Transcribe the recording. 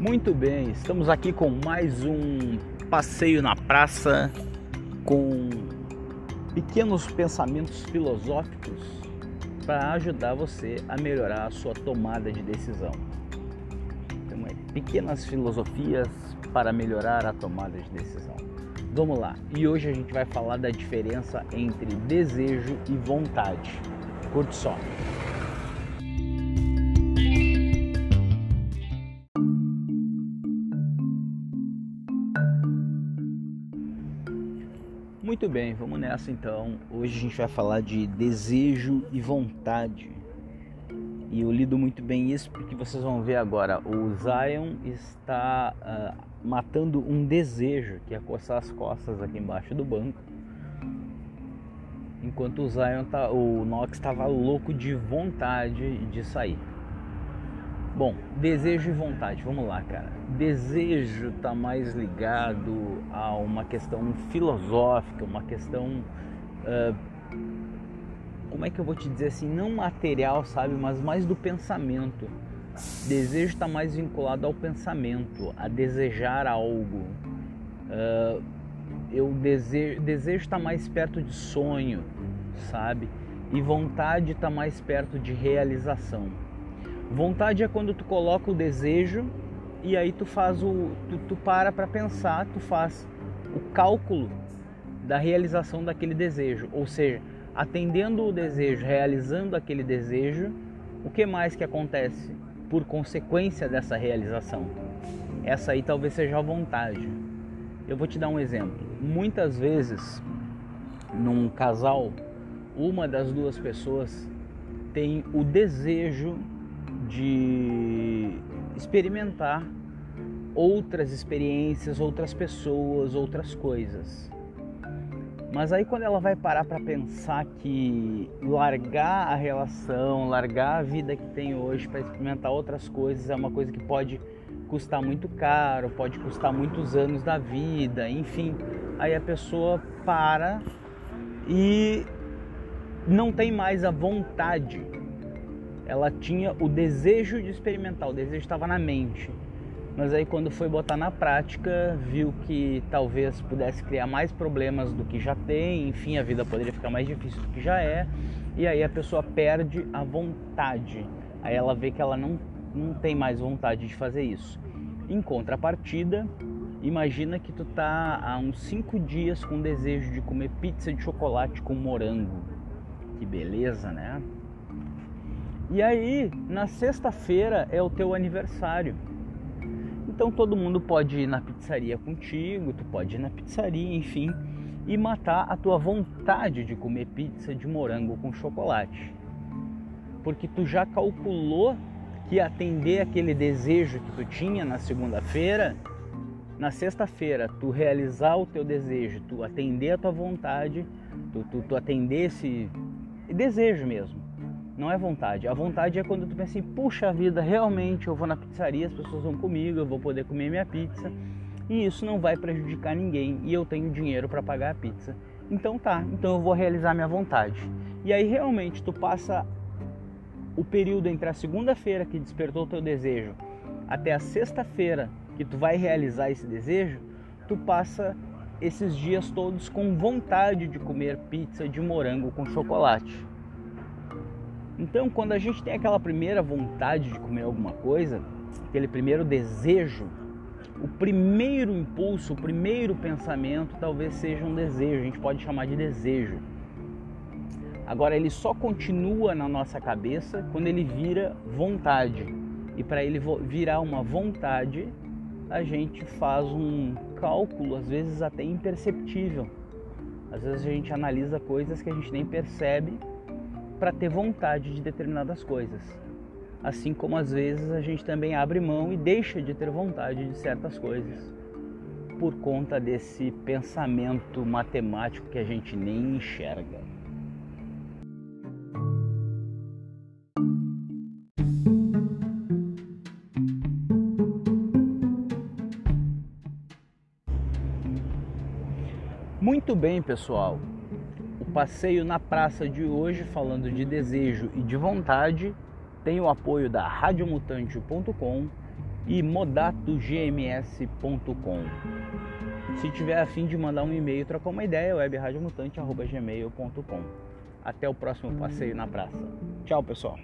Muito bem, estamos aqui com mais um passeio na praça com pequenos pensamentos filosóficos para ajudar você a melhorar a sua tomada de decisão. Então, é pequenas filosofias para melhorar a tomada de decisão. Vamos lá, e hoje a gente vai falar da diferença entre desejo e vontade. Curte só. Muito bem, vamos nessa então. Hoje a gente vai falar de desejo e vontade. E eu lido muito bem isso porque vocês vão ver agora. O Zion está uh, matando um desejo, que é coçar as costas aqui embaixo do banco. Enquanto o Zion tá, o Nox estava louco de vontade de sair. Bom, desejo e vontade, vamos lá, cara. Desejo está mais ligado a uma questão filosófica, uma questão. Uh, como é que eu vou te dizer assim? Não material, sabe? Mas mais do pensamento. Desejo está mais vinculado ao pensamento, a desejar algo. Uh, eu desejo, desejo está mais perto de sonho, sabe? E vontade está mais perto de realização. Vontade é quando tu coloca o desejo e aí tu faz o tu, tu para para pensar, tu faz o cálculo da realização daquele desejo, ou seja, atendendo o desejo, realizando aquele desejo, o que mais que acontece por consequência dessa realização? Essa aí talvez seja a vontade. Eu vou te dar um exemplo. Muitas vezes num casal, uma das duas pessoas tem o desejo de experimentar outras experiências, outras pessoas, outras coisas. Mas aí quando ela vai parar para pensar que largar a relação, largar a vida que tem hoje para experimentar outras coisas é uma coisa que pode custar muito caro, pode custar muitos anos da vida, enfim. Aí a pessoa para e não tem mais a vontade ela tinha o desejo de experimentar, o desejo estava na mente. Mas aí quando foi botar na prática, viu que talvez pudesse criar mais problemas do que já tem, enfim, a vida poderia ficar mais difícil do que já é, e aí a pessoa perde a vontade. Aí ela vê que ela não, não tem mais vontade de fazer isso. Em contrapartida, imagina que tu tá há uns 5 dias com desejo de comer pizza de chocolate com morango. Que beleza, né? E aí, na sexta-feira é o teu aniversário. Então todo mundo pode ir na pizzaria contigo, tu pode ir na pizzaria, enfim, e matar a tua vontade de comer pizza de morango com chocolate. Porque tu já calculou que atender aquele desejo que tu tinha na segunda-feira, na sexta-feira, tu realizar o teu desejo, tu atender a tua vontade, tu, tu, tu atender esse desejo mesmo não é vontade. A vontade é quando tu pensa assim, puxa vida, realmente eu vou na pizzaria, as pessoas vão comigo, eu vou poder comer minha pizza e isso não vai prejudicar ninguém e eu tenho dinheiro para pagar a pizza. Então tá, então eu vou realizar minha vontade. E aí realmente tu passa o período entre a segunda-feira que despertou o teu desejo até a sexta-feira que tu vai realizar esse desejo, tu passa esses dias todos com vontade de comer pizza de morango com chocolate. Então, quando a gente tem aquela primeira vontade de comer alguma coisa, aquele primeiro desejo, o primeiro impulso, o primeiro pensamento talvez seja um desejo, a gente pode chamar de desejo. Agora, ele só continua na nossa cabeça quando ele vira vontade. E para ele virar uma vontade, a gente faz um cálculo, às vezes até imperceptível. Às vezes a gente analisa coisas que a gente nem percebe para ter vontade de determinadas coisas. Assim como às vezes a gente também abre mão e deixa de ter vontade de certas coisas por conta desse pensamento matemático que a gente nem enxerga. Muito bem, pessoal passeio na praça de hoje, falando de desejo e de vontade, tem o apoio da radiomutante.com e modatogms.com. Se tiver afim de mandar um e-mail, trocar uma ideia, webradiomutante.gmail.com. Até o próximo passeio na praça. Tchau, pessoal.